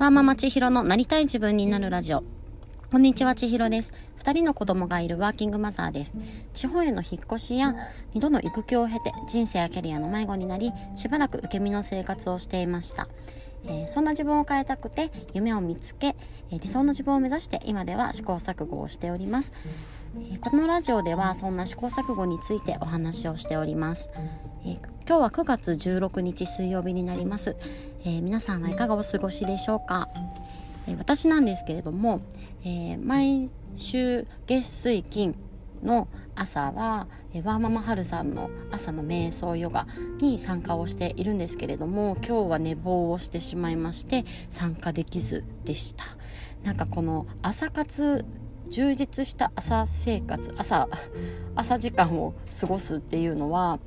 ワーママ千尋のなりたい自分になるラジオ。こんにちは、千尋です。二人の子供がいるワーキングマザーです。地方への引っ越しや二度の育休を経て人生やキャリアの迷子になり、しばらく受け身の生活をしていました。えー、そんな自分を変えたくて夢を見つけ、えー、理想の自分を目指して今では試行錯誤をしております。えー、このラジオではそんな試行錯誤についてお話をしております。え今日は9月16日水曜日になります、え皆さんはいかがお過ごしでしょうか、え私なんですけれども、え毎週月水金の朝は、えワーママハルさんの朝の瞑想ヨガに参加をしているんですけれども今日は寝坊をしてしまいまして参加できずでした。なんかこの朝活充実した朝生活朝朝時間を過ごすっていうのは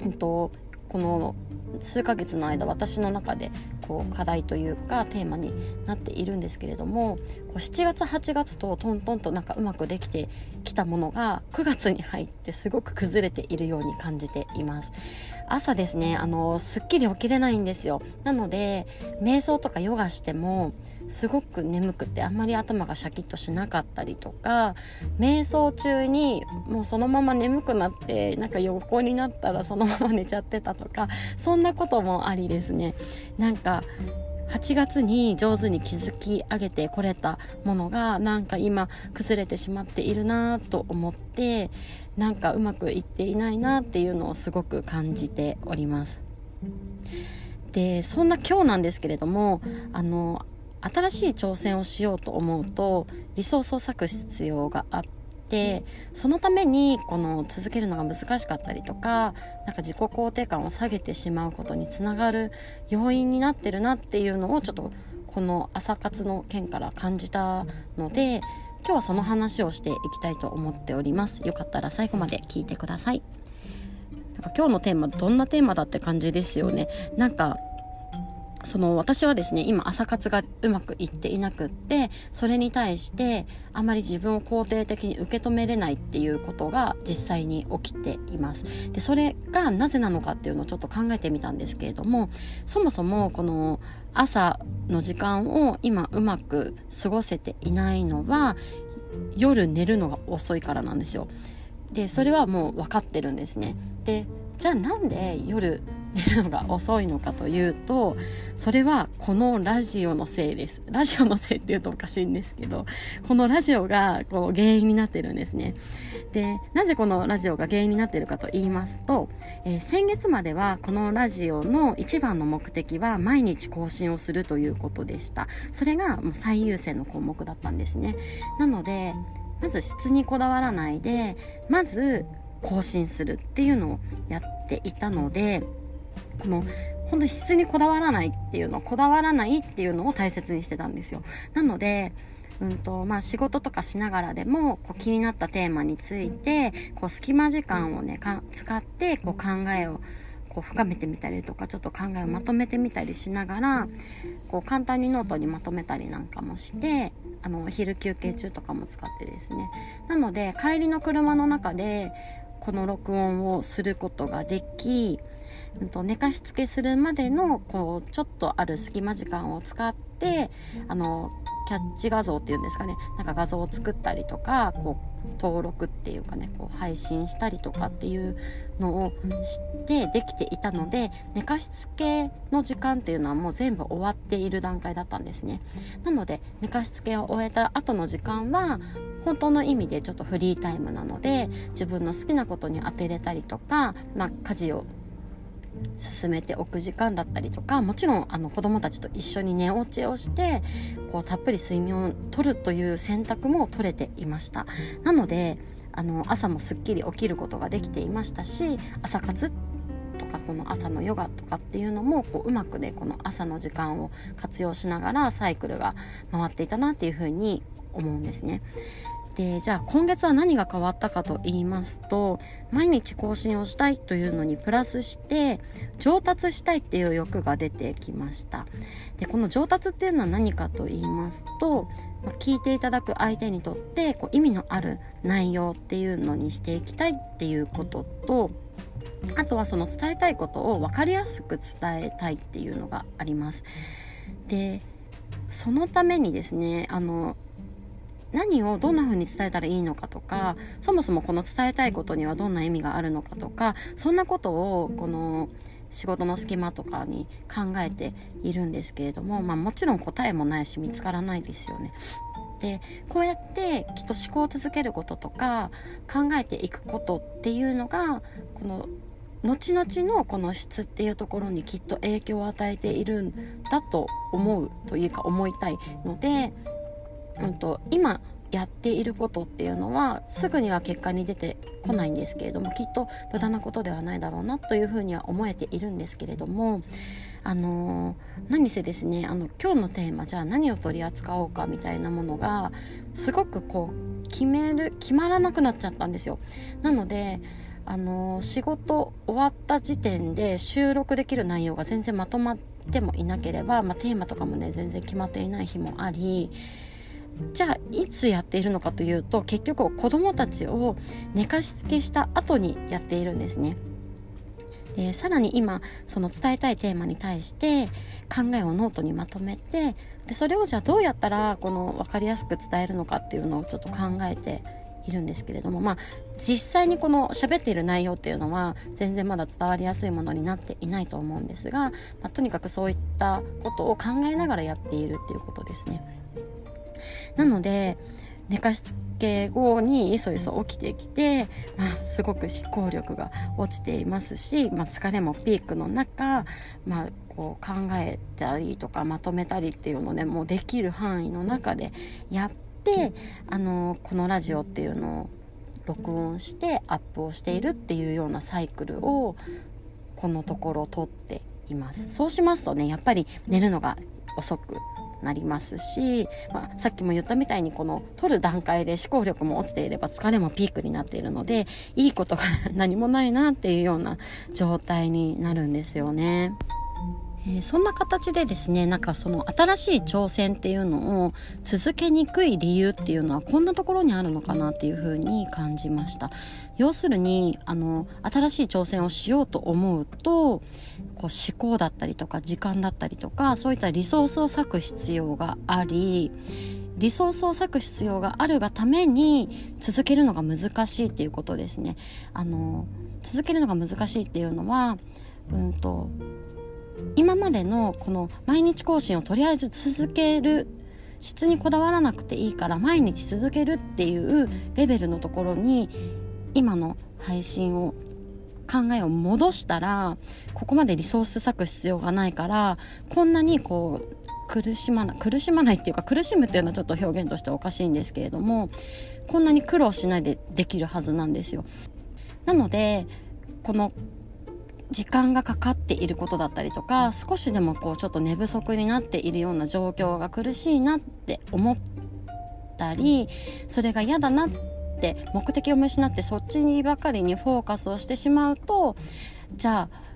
うんと、この数ヶ月の間私の中でこう課題というかテーマになっているんですけれどもこう7月8月とトントンとなんかうまくできてきたものが9月に入ってすごく崩れているように感じています。朝ですねあのすっきり起きれないんですよ。なので瞑想とかヨガしてもすごく眠くてあんまり頭がシャキッとしなかったりとか瞑想中にもうそのまま眠くなってなんか横になったらそのまま寝ちゃってたとかそんなこともありですねなんか8月に上手に築き上げてこれたものがなんか今崩れてしまっているなと思ってなんかうまくいっていないなっていうのをすごく感じております。でそんな今日なんですけれどもあの新しい挑戦をしようと思うとリソースを割く必要があってそのためにこの続けるのが難しかったりとかなんか自己肯定感を下げてしまうことにつながる要因になってるなっていうのをちょっとこの朝活の件から感じたので今日はその話をしていきたいと思っております。よかったら最後まで聞いてください。なんか今日のテーマどんなテーマだって感じですよね。なんかその私はですね今朝活がうまくいっていなくってそれに対してあまり自分を肯定的に受け止めれないっていうことが実際に起きています。でそれがなぜなのかっていうのをちょっと考えてみたんですけれどもそもそもこの朝の時間を今うまく過ごせていないのは夜寝るのが遅いからなんですよ。でそれはもう分かってるんですね。でじゃあなんで夜寝るのが遅いのかというとそれはこのラジオのせいです。ラジオのせいって言うとおかしいんですけどこのラジオがこう原因になってるんですね。でなぜこのラジオが原因になってるかと言いますと、えー、先月まではこのラジオの一番の目的は毎日更新をするということでした。それがもう最優先の項目だったんですね。なのでまず質にこだわらないでまず更新するっていうのをやっていたのでこの本当に質にこだわらないっていうのこだわらないっていうのを大切にしてたんですよ。なのでうんとまあ、仕事とかしながらでもこう気になったテーマについてこう隙間時間をね使ってこう考えをこう深めてみたりとかちょっと考えをまとめてみたりしながらこう簡単にノートにまとめたりなんかもしてあの昼休憩中とかも使ってですね。なので帰りの車の中でこの録音をすることができと、寝かしつけするまでのこうちょっとある隙間時間を使ってあのキャッチ画像っていうんですかね。なんか画像を作ったりとかこう登録っていうかねこう配信したりとかっていうのをしてできていたので寝かしつけの時間っていうのはもう全部終わっている段階だったんですね。なので寝かしつけを終えた後の時間は本当の意味でちょっとフリータイムなので自分の好きなことに当てれたりとか、まあ、家事を進めておく時間だったりとかもちろんあの子供たちと一緒に寝落ちをしてこうたっぷり睡眠をとるという選択も取れていましたなのであの朝もすっきり起きることができていましたし朝活とかこの朝のヨガとかっていうのもこううまくねこの朝の時間を活用しながらサイクルが回っていたなっていうふうに思うんですね。でじゃあ今月は何が変わったかと言いますと毎日更新をしたいというのにプラスして上達したいっていう欲が出てきました。でこの上達っていうのは何かと言いますと聞いていただく相手にとってこう意味のある内容っていうのにしていきたいっていうこととあとはその伝えたいことを分かりやすく伝えたいっていうのがあります。でそのためにですねあの何をどんな風に伝えたらいいのかとかそもそもこの伝えたいことにはどんな意味があるのかとかそんなことをこの仕事の隙間とかに考えているんですけれども、まあ、もちろん答えもないし見つからないですよね。でこうやってきっと思考を続けることとか考えていくことっていうのがこの後々のこの質っていうところにきっと影響を与えているんだと思うというか思いたいので、うんと、今やっていることっていうのはすぐには結果に出てこないんですけれどもきっと無駄なことではないだろうなというふうには思えているんですけれどもあのー、何せですねあの今日のテーマじゃあ何を取り扱おうかみたいなものがすごくこう決める決まらなくなっちゃったんですよ。なのであのー、仕事終わった時点で収録できる内容が全然まとまってもいなければ、まあ、テーマとかもね全然決まっていない日もありじゃあいつやっているのかというと結局子どもたちを寝かしつけした後にやっているんですね。でさらに今その伝えたいテーマに対して考えをノートにまとめてでそれをじゃあどうやったらこの分かりやすく伝えるのかっていうのをちょっと考えているんですけれどもまあ実際にこの喋っている内容っていうのは全然まだ伝わりやすいものになっていないと思うんですが、まあ、とにかくそういったことを考えながらやっているっていうことですね。なので寝かしつけ後にいそいそ起きてきて、まあ、すごく思考力が落ちていますし、まあ、疲れもピークの中、まあ、こう考えたりとかまとめたりっていうのをねもうできる範囲の中でやってあのこのラジオっていうのを録音してアップをしているっていうようなサイクルをこのところ取っています。そうしますとねやっぱり寝るのが遅くなりますし、まあ、さっきも言ったみたいにこの取る段階で思考力も落ちていれば疲れもピークになっているのでいいことが何もないなっていうような状態になるんですよね。えー、そんな形でですねなんかその新しい挑戦っていうのを続けにくい理由っていうのはこんなところにあるのかなっていうふうに感じました。要するにあの新しい挑戦をしようと思うとこう思考だったりとか時間だったりとかそういったリソースを割く必要がありリソースを割く必要があるがために続けるのが難しいっていうことですね。あの続けるのが難しいっていうのはうんと今までのこの毎日更新をとりあえず続ける質にこだわらなくていいから毎日続けるっていうレベルのところに今の配信を考えを戻したらここまでリソース割く必要がないからこんなにこう苦しまない苦しまないっていうか苦しむっていうのはちょっと表現としておかしいんですけれどもこんなに苦労しないでできるはずなんですよ。なのでこの時間がかかっていることだったりとか少しでもこうちょっと寝不足になっているような状況が苦しいなって思ったりそれが嫌だなって目的を見失ってそっちにばかりにフォーカスをしてしまうとじゃあ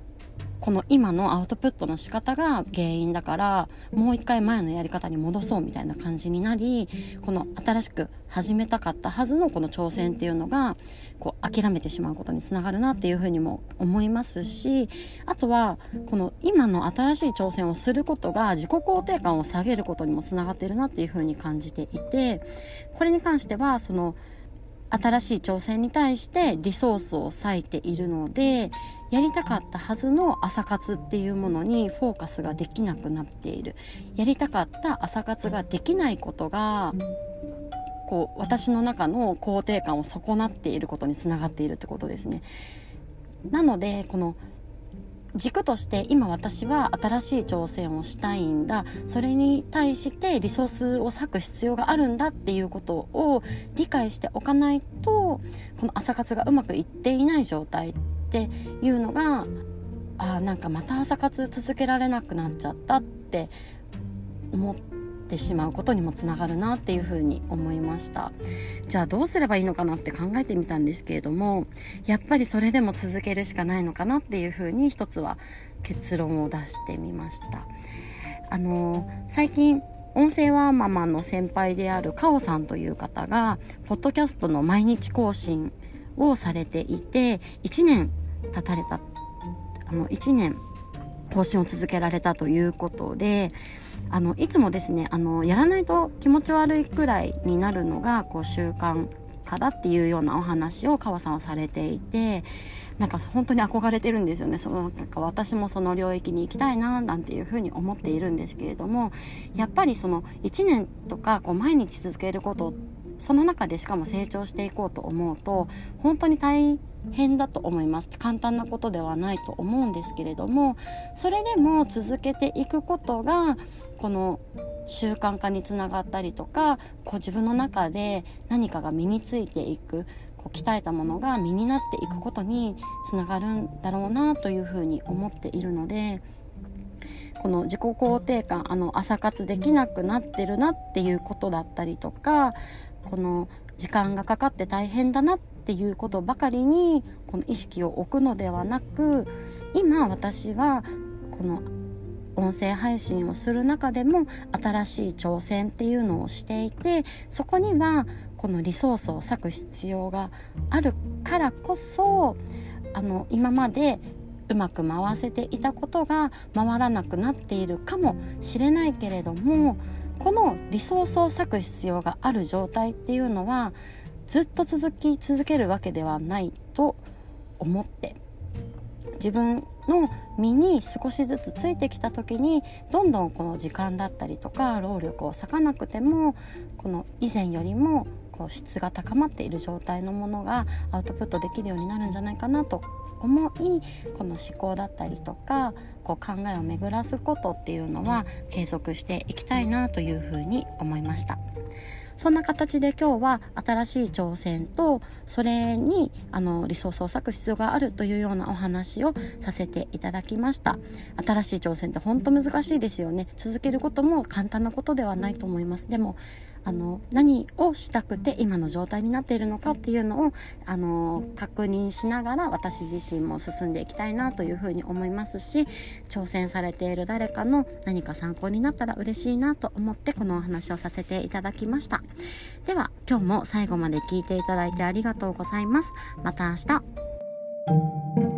この今のアウトプットの仕方が原因だからもう一回前のやり方に戻そうみたいな感じになりこの新しく始めたかったはずのこの挑戦っていうのがこう諦めてしまうことにつながるなっていうふうにも思いますしあとはこの今の新しい挑戦をすることが自己肯定感を下げることにもつながってるなっていうふうに感じていてこれに関してはその新しい挑戦に対してリソースを割いているのでやりたかったはずの朝活っていうものにフォーカスができなくなっている。やりたかった朝活ができないことがこう私の中の肯定感を損なっていることにつながっているってことですね。なのでこの軸として今私は新しい挑戦をしたいんだ。それに対してリソースを割く必要があるんだっていうことを理解しておかないとこの朝活がうまくいっていない状態っていうのがあなんかまた朝活続けられなくなっちゃったって思ってしまうことにもつながるなっていうふうに思いました。じゃあどうすればいいのかなって考えてみたんですけれどもやっぱりそれでも続けるしかないのかなっていうふうに一つは結論を出してみました。あの最近音声ワーママの先輩であるカオさんという方がポッドキャストの毎日更新をされていて1年経たれた。あの1年更新を続けられたということであのいつもですねあのやらないと気持ち悪いくらいになるのがこう習慣化だっていうようなお話を川さんはされていてなんか本当に憧れてるんですよね。そのなんか私もその領域に行きたいななんていうふうに思っているんですけれどもやっぱりその1年とかこう毎日続けることってその中でしかも成長していこうと思うと本当に大変だと思います。簡単なことではないと思うんですけれどもそれでも続けていくことがこの習慣化につながったりとかこう自分の中で何かが身についていくこう鍛えたものが身になっていくことにつながるんだろうなというふうに思っているのでこの自己肯定感あの朝活できなくなってるなっていうことだったりとかこの時間がかかって大変だなっていうことばかりにこの意識を置くのではなく今私はこの音声配信をする中でも新しい挑戦っていうのをしていてそこにはこのリソースを割く必要があるからこそあの今までうまく回せていたことが回らなくなっているかもしれないけれどもこのリソースを割く必要がある状態っていうのはずっと続き続けるわけではないと思って自分の身に少しずつついてきた時にどんどんこの時間だったりとか労力を割かなくてもこの以前よりもこう質が高まっている状態のものがアウトプットできるようになるんじゃないかなと思いこの思考だったりとかこう考えを巡らすことっていうのは継続していきたいなというふうに思いました。そんな形で今日は新しい挑戦とそれにあのリソースを割く必要があるというようなお話をさせていただきました。新しい挑戦って本当難しいですよね。続けることも簡単なことではないと思います。でもあの何をしたくて今の状態になっているのかっていうのをあの確認しながら私自身も進んでいきたいなというふうに思いますし挑戦されている誰かの何か参考になったら嬉しいなと思ってこのお話をさせていただきました。では今日も最後まで聞いていただいてありがとうございます。また明日。